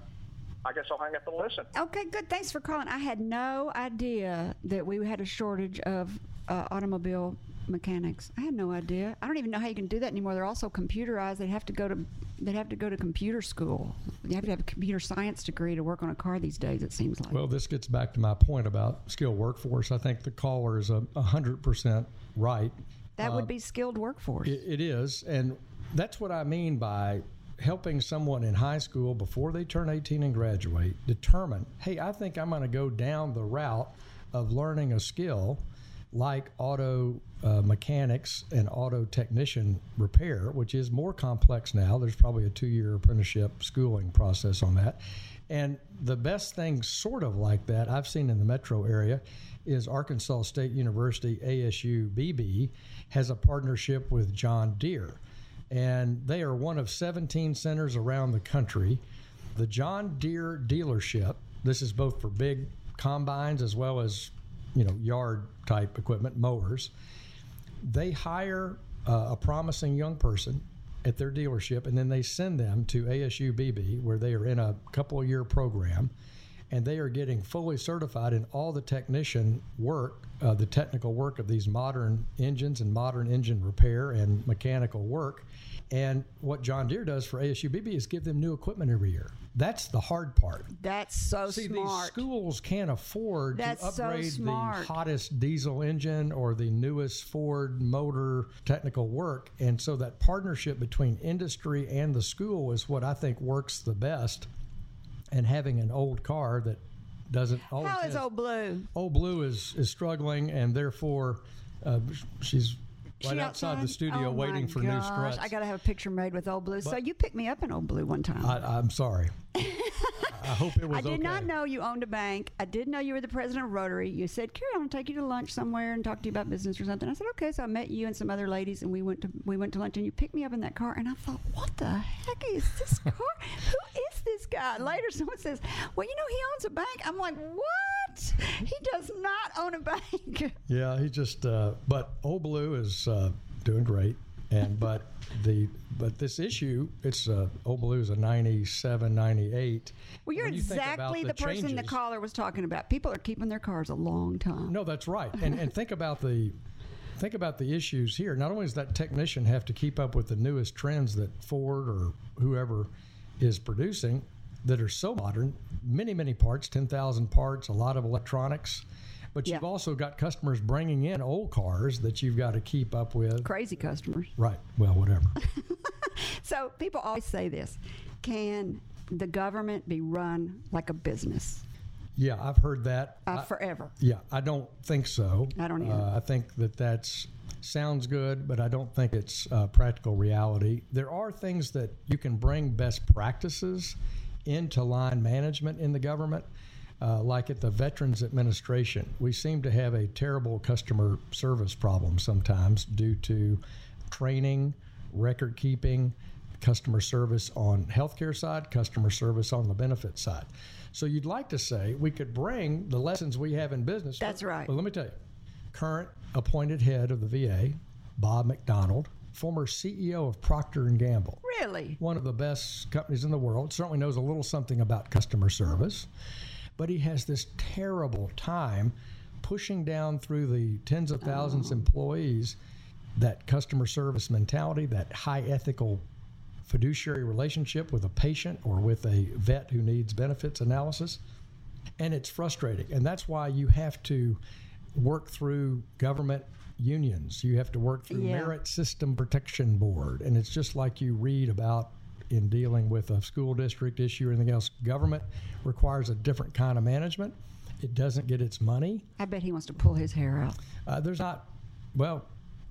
E: I guess I'll hang up and listen.
B: Okay, good. Thanks for calling. I had no idea that we had a shortage of uh, automobile mechanics. I had no idea. I don't even know how you can do that anymore. They're also computerized. They have to go to they have to go to computer school. You have to have a computer science degree to work on a car these days. It seems like.
C: Well, this gets back to my point about skilled workforce. I think the caller is a hundred percent right.
B: That uh, would be skilled workforce.
C: It, it is, and that's what I mean by helping someone in high school before they turn 18 and graduate determine, hey, I think I'm going to go down the route of learning a skill like auto uh, mechanics and auto technician repair, which is more complex now. There's probably a two year apprenticeship schooling process on that. And the best thing, sort of like that, I've seen in the metro area is Arkansas State University ASU Beebe has a partnership with John Deere. And they are one of 17 centers around the country. The John Deere dealership, this is both for big combines as well as you know yard type equipment mowers they hire uh, a promising young person at their dealership and then they send them to ASU Beebe where they are in a couple year program and they are getting fully certified in all the technician work, uh, the technical work of these modern engines and modern engine repair and mechanical work. And what John Deere does for ASU Beebe is give them new equipment every year. That's the hard part.
B: That's so
C: See,
B: smart.
C: these schools can't afford
B: That's
C: to
B: so
C: upgrade the hottest diesel engine or the newest Ford motor technical work. And so that partnership between industry and the school is what I think works the best. And having an old car that doesn't always
B: How is old blue?
C: Old Blue is, is struggling, and therefore uh, she's right
B: She
C: outside the studio
B: Oh
C: waiting for new
B: gosh,
C: struts.
B: I got to have a picture made with old blue. so you picked me up in old blue one time.
C: I, I'm sorry. [LAUGHS] I hope it was
B: I did
C: okay.
B: not know you owned a bank. I did know you were the president of Rotary. You said, "Carrie, I'm going to take you to lunch somewhere and talk to you about business or something." I said, "Okay." So I met you and some other ladies, and we went to we went to lunch. And you picked me up in that car, and I thought, "What the heck is this car? Who is this guy?" Later, someone says, "Well, you know, he owns a bank." I'm like, "What? He does not own a bank." [LAUGHS]
C: Yeah, he just. Uh, but Old Blue is uh, doing great, and but the but this issue, it's uh, Old Blue is a 97, 98.
B: Well, you're
C: you
B: exactly the, person the caller was talking about. People are keeping their cars a long time.
C: No, that's right. And and [LAUGHS] think about the think about the issues here. Not only does that technician have to keep up with the newest trends that Ford or whoever is producing that are so modern, many many parts, 10,000 parts, a lot of electronics. But you've
B: Yeah.
C: also got customers bringing in old cars that you've got to keep up with.
B: Crazy customers.
C: Right. Well, whatever. [LAUGHS]
B: So people always say this: Can the government be run like a business
C: yeah, I've heard that.
B: uh, forever?
C: Yeah, I don't think so.
B: I don't either.
C: Uh, I think that that's sounds good, but I don't think it's uh, practical reality. There are things that you can bring best practices into line management in the government. Uh, like at the Veterans Administration, we seem to have a terrible customer service problem sometimes due to training, record keeping, customer service on healthcare side, customer service on the benefit side. So you'd like to say we could bring the lessons we have in business.
B: That's right.
C: Well, let me tell you, current appointed head of the VA, Bob McDonald, former CEO of Procter and Gamble,
B: Really?
C: one of the best companies in the world, certainly knows a little something about customer service, but he has this terrible time pushing down through the tens of thousands of employees that customer service mentality, that high ethical fiduciary relationship with a patient or with a vet who needs benefits analysis. And it's frustrating. And that's why you have to work through government unions. You have to work through
B: Yeah.
C: Merit System Protection Board. And it's just like you read about in dealing with a school district issue or anything else. Government requires a different kind of management. It doesn't get its money.
B: I bet he wants to pull his hair out.
C: Uh, there's not, well,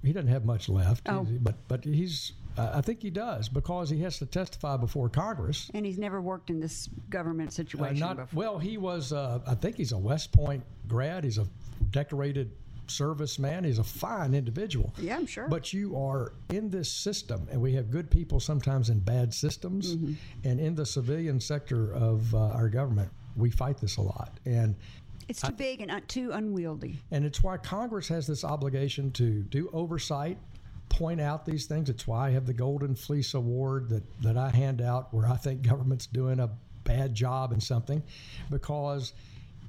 C: he doesn't have much left,
B: Oh.
C: but but he's. Uh, I think he does because he has to testify before Congress.
B: And he's never worked in this government
C: Uh,
B: situation
C: not
B: before.
C: well. He was. Uh, I think he's a West Point grad. He's a decorated serviceman. He's a fine individual.
B: Yeah, I'm sure.
C: But you are in this system, and we have good people sometimes in bad systems,
B: Mm-hmm.
C: and in the civilian sector of uh, our government, we fight this a lot. And
B: it's too big and uh, too unwieldy.
C: and it's why Congress has this obligation to do oversight, point out these things. It's why I have the Golden Fleece Award that, that I hand out where I think government's doing a bad job in something because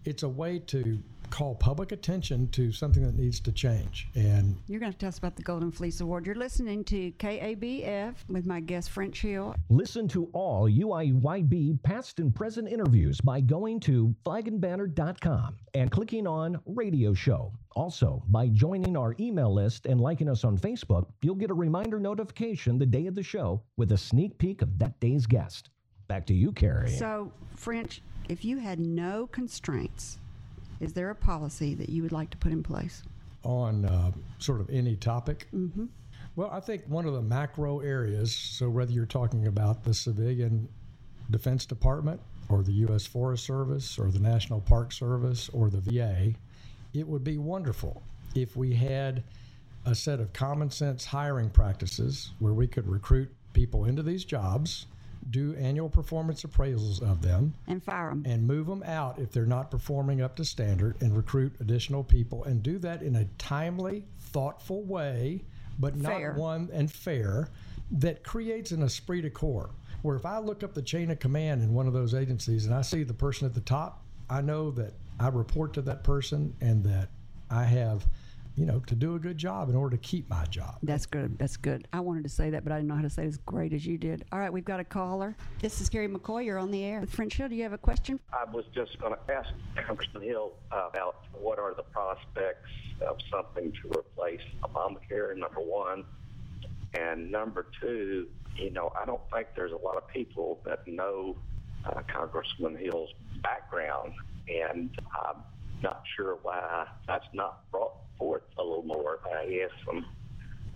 C: it's a way to call public attention to something that needs to change. And
B: You're going to tell us about the Golden Fleece Award. You're listening to KABF with my guest French Hill.
A: Listen to all UIYB past and present interviews by going to flagandbanner.com and clicking on Radio Show. Also, by joining our email list and liking us on Facebook, you'll get a reminder notification the day of the show with a sneak peek of that day's guest. Back to you, Carrie.
B: So, French, if you had no constraints, is there a policy that you would like to put in place?
C: on uh, sort of any topic. Mm-hmm. Well, I think one of the macro areas, so whether you're talking about the civilian Defense Department or the U.S. Forest Service or the National Park Service or the VA, it would be wonderful if we had a set of common sense hiring practices where we could recruit people into these jobs, do annual performance appraisals of them,
B: and fire them.
C: and move them out if they're not performing up to standard and recruit additional people and do that in a timely, thoughtful way, but not
B: Fair.
C: one and fair that creates an esprit de corps. Where if I look up the chain of command in one of those agencies and I see the person at the top, I know that I report to that person and that I have, you know, to do a good job in order to keep my job.
B: That's good. That's good. I wanted to say that, but I didn't know how to say it as great as you did. All right, we've got a caller. This is Carrie McCoy. You're on the air. With French Hill, do you have a question?
F: I was just going to ask Congressman Hill about what are the prospects of something to replace Obamacare, number one. And number two, you know, I don't think there's a lot of people that know uh, Congressman Hill's background, and I'm not sure why that's not brought forth a little more. Uh, he has some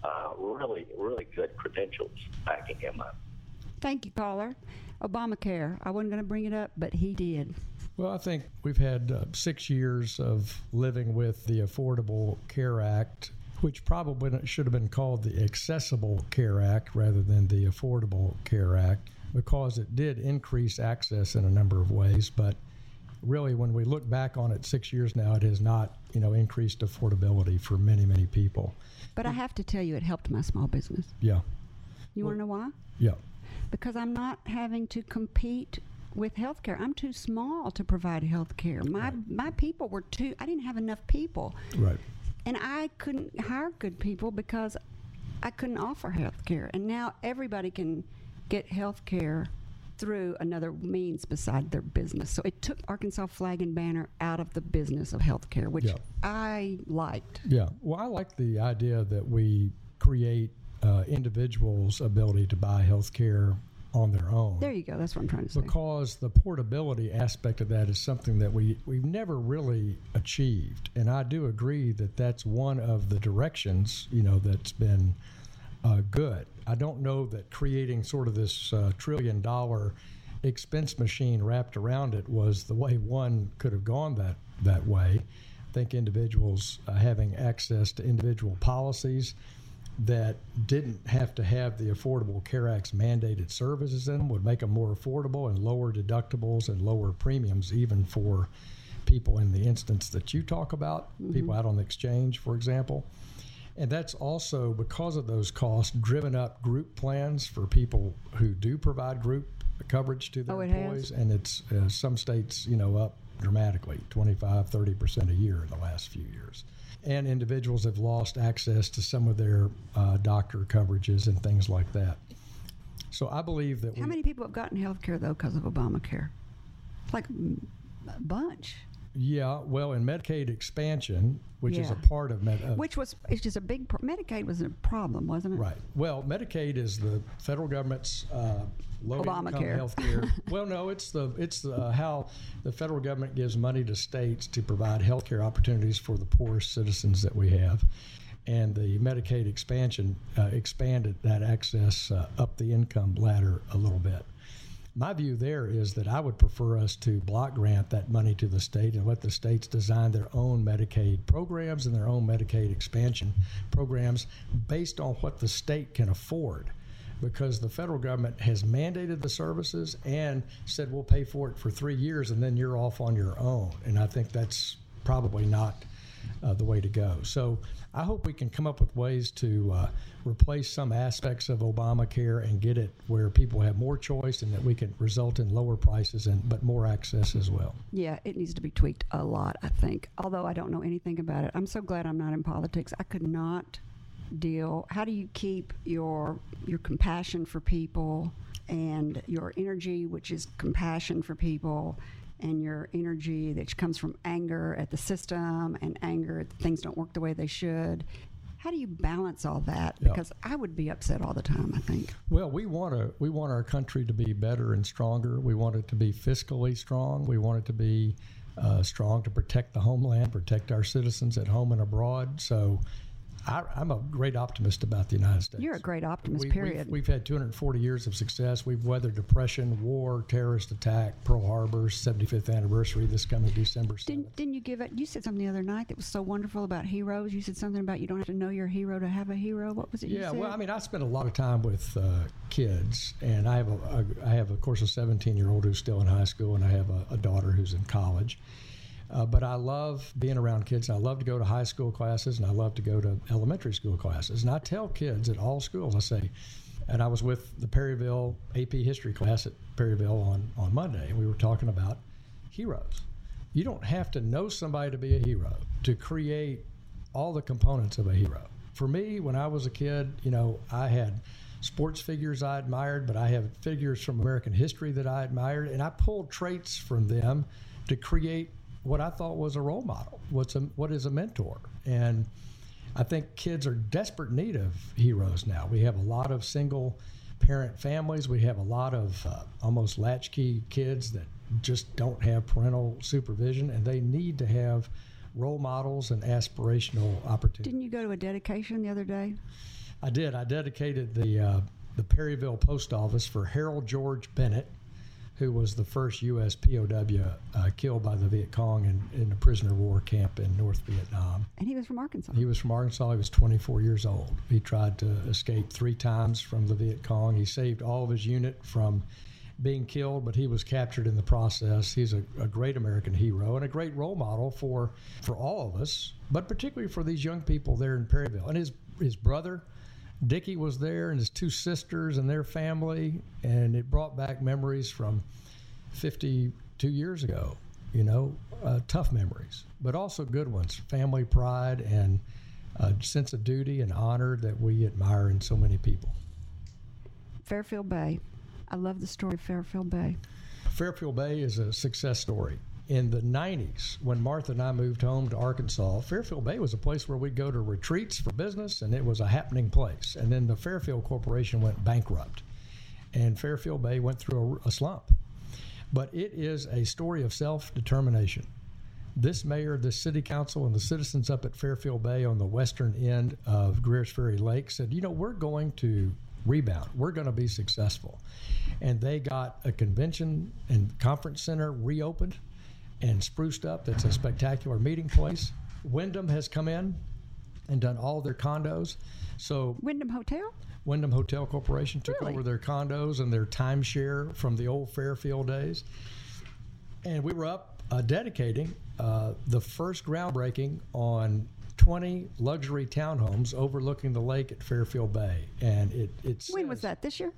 F: uh, really, really good credentials backing him up.
B: Thank you, caller. Obamacare. I wasn't going to bring it up, but he did.
C: Well, I think we've had uh, six years of living with the Affordable Care Act, which probably should have been called the Accessible Care Act rather than the Affordable Care Act, because it did increase access in a number of ways. But really, when we look back on it six years now, it has not, you know, increased affordability for many, many people.
B: But I have to tell you, it helped my small business.
C: Yeah,
B: You want to know why?
C: yeah,
B: Because I'm not having to compete with healthcare. I'm too small to provide healthcare. My my people were too. I didn't have enough people,
C: right.
B: and I couldn't hire good people because I couldn't offer health care. And now everybody can get health care through another means beside their business. So it took Arkansas Flag and Banner out of the business of health care, which
C: Yeah.
B: I liked.
C: Yeah. Well, I like the idea that we create uh, individuals' ability to buy health care on their own.
B: There you go. That's what I'm trying to say.
C: because the portability aspect of that is something that we we've never really achieved, and I do agree that that's one of the directions you know that's been uh, good. I don't know that creating sort of this uh, trillion dollar expense machine wrapped around it was the way one could have gone that that way. I think individuals uh, having access to individual policies that didn't have to have the Affordable Care Act's mandated services in them would make them more affordable and lower deductibles and lower premiums, even for people in the instance that you talk about, people out on the exchange, for example. And that's also because of those costs driven up group plans for people who do provide group coverage to their
B: Oh, it has?
C: employees. And it's uh, some states, you know, up dramatically 25, 30% a year in the last few years. And individuals have lost access to some of their uh, doctor coverages and things like that. So I believe that
B: How
C: we,
B: many people have gotten health care, though, because of Obamacare? Like a bunch.
C: Yeah, well, in Medicaid expansion, which is a part of Med, uh,
B: Which was, it's just a big, pro- Medicaid was a problem, wasn't it?
C: Right. Well, Medicaid is the federal government's uh, low income
B: Obamacare.
C: health care. [LAUGHS] well, no, it's the it's the, uh, how the federal government gives money to states to provide health care opportunities for the poorest citizens that we have. And the Medicaid expansion uh, expanded that access uh, up the income ladder a little bit. My view there is that I would prefer us to block grant that money to the state and let the states design their own Medicaid programs and their own Medicaid expansion programs based on what the state can afford. Because the federal government has mandated the services and said we'll pay for it for three years and then you're off on your own. And I think that's probably not uh, the way to go. So I hope we can come up with ways to uh, replace some aspects of Obamacare and get it where people have more choice and that we can result in lower prices and but more access as well.
B: Yeah, it needs to be tweaked a lot, I think. Although I don't know anything about it. I'm so glad I'm not in politics. I could not deal. How do you keep your your compassion for people and your energy, which is compassion for people, and your energy that comes from anger at the system and anger that things don't work the way they should? How do you balance all that? Because I would be upset all the time. I think.
C: Well, we want to we want our country to be better and stronger. We want it to be fiscally strong. We want it to be uh, strong to protect the homeland, protect our citizens at home and abroad. So I, am a great optimist about the United States.
B: You're a great optimist,
C: we,
B: period.
C: We've, we've, had 240 years of success. We've weathered depression, war, terrorist attack, Pearl Harbor's 75th anniversary this coming December 7th.
B: Didn't, didn't you give it? You said something the other night that was so wonderful about heroes. You said something about you don't have to know your hero to have a hero. What was it?
C: Yeah, well, I mean, I spent a lot of time with uh, kids, and I have a, a, I have, of course, a 17 year old who's still in high school, and I have a, a daughter who's in college. Uh, but I love being around kids. I love to go to high school classes and I love to go to elementary school classes. And I tell kids at all schools, I say, and I was with the Perryville AP history class at Perryville on, on Monday, and we were talking about heroes. You don't have to know somebody to be a hero to create all the components of a hero. For me, when I was a kid, you know, I had sports figures I admired, but I have figures from American history that I admired, and I pulled traits from them to create what I thought was a role model. What's a, what is a mentor? And I think kids are desperate need of heroes now. We have a lot of single parent families. We have a lot of uh, almost latchkey kids that just don't have parental supervision, and they need to have role models and aspirational opportunities.
B: Didn't you go to a dedication the other day?
C: I did. I dedicated the uh, the Perryville Post Office for Harold George Bennett, who was the first U.S. POW uh, killed by the Viet Cong in, in a prisoner of war camp in North Vietnam.
B: And he was from Arkansas.
C: He was from Arkansas. He was 24 years old. He tried to escape three times from the Viet Cong. He saved all of his unit from being killed, but he was captured in the process. He's a, a, great American hero and a great role model for for all of us, but particularly for these young people there in Perryville. And his his brother Dickie was there and his two sisters and their family, and it brought back memories from 52 years ago. You know, uh, tough memories, but also good ones. Family pride and a sense of duty and honor that we admire in so many people.
B: Fairfield Bay. I love the story of Fairfield Bay.
C: Fairfield Bay is a success story in the 90s, when Martha and I moved home to Arkansas, Fairfield Bay was a place where we'd go to retreats for business, and it was a happening place. And then the Fairfield Corporation went bankrupt, and Fairfield Bay went through a, a slump. But it is a story of self determination. This mayor, this city council, and the citizens up at Fairfield Bay on the western end of Greers Ferry Lake said, you know, we're going to rebound. We're going to be successful. And they got a convention and conference center reopened and spruced up. That's a spectacular meeting place. Wyndham has come in and done all their condos. So
B: Wyndham Hotel.
C: Wyndham Hotel Corporation took
B: really?
C: over their condos and their timeshare from the old Fairfield days. And we were up uh, dedicating uh, the first groundbreaking on 20 luxury townhomes overlooking the lake at Fairfield Bay. And it, it's
B: when was that? This year?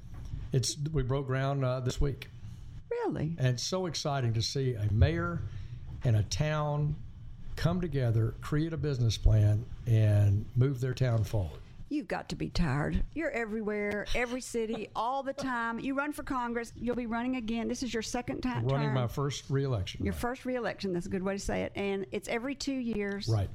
C: It's we broke ground uh, this week.
B: Really?
C: And it's so exciting to see a mayor and a town come together, create a business plan, and move their town forward.
B: You've got to be tired. You're everywhere, every city, all the time. You run for Congress. You'll be running again. This is your second time.
C: Running
B: term.
C: my first reelection.
B: Your
C: right.
B: first reelection. That's a good way to say it. And it's every two years.
C: Right.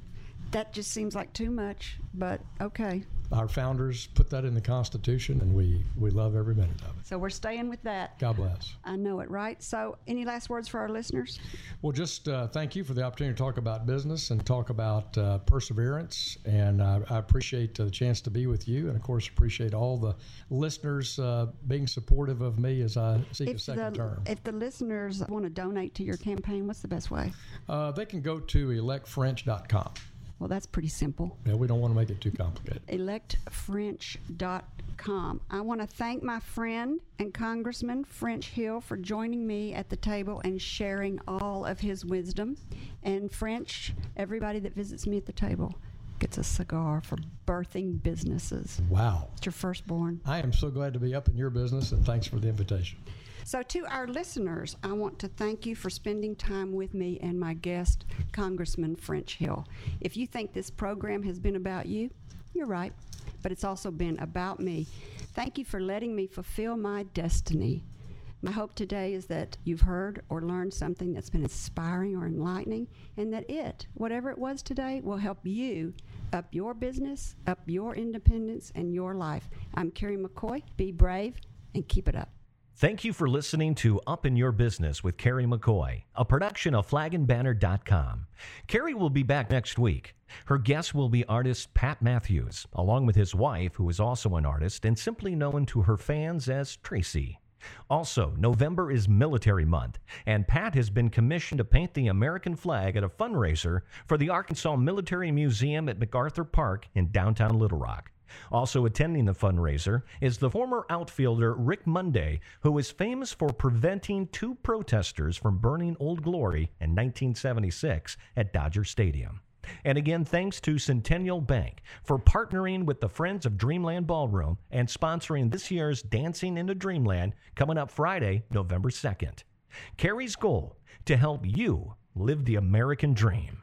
B: That just seems like too much, but okay.
C: Our founders put that in the Constitution, and we, we love every minute of it.
B: So we're staying with that.
C: God bless.
B: I know it, right? So, any last words for our listeners?
C: Well, just uh, thank you for the opportunity to talk about business and talk about uh, perseverance. And I, I appreciate the chance to be with you, and of course, appreciate all the listeners uh, being supportive of me as I seek a second
B: the,
C: term.
B: If the listeners want to donate to your campaign, what's the best way?
C: Uh, they can go to electfrench.com.
B: Well, that's pretty simple.
C: Yeah, we don't want to make it too complicated.
B: electfrench.com. I want to thank my friend and Congressman French Hill for joining me at the table and sharing all of his wisdom. And French, everybody that visits me at the table gets a cigar for birthing businesses.
C: Wow.
B: It's your firstborn.
C: I am so glad to be up in your business, and thanks for the invitation.
B: So, to our listeners, I want to thank you for spending time with me and my guest, Congressman French Hill. If you think this program has been about you, you're right, but it's also been about me. Thank you for letting me fulfill my destiny. My hope today is that you've heard or learned something that's been inspiring or enlightening, and that it, whatever it was today, will help you up your business, up your independence, and your life. I'm Carrie McCoy. Be brave and keep it up.
A: Thank you for listening to Up in Your Business with Carrie McCoy, a production of flagandbanner.com. Carrie will be back next week. Her guest will be artist Pat Matthews, along with his wife, who is also an artist and simply known to her fans as Tracy. Also, November is Military Month, and Pat has been commissioned to paint the American flag at a fundraiser for the Arkansas Military Museum at MacArthur Park in downtown Little Rock. Also attending the fundraiser is the former outfielder Rick Monday, who is famous for preventing two protesters from burning Old Glory in 1976 at Dodger Stadium. And again, thanks to Centennial Bank for partnering with the Friends of Dreamland Ballroom and sponsoring this year's Dancing into Dreamland coming up Friday, November 2nd. Carrie's goal to help you live the American dream.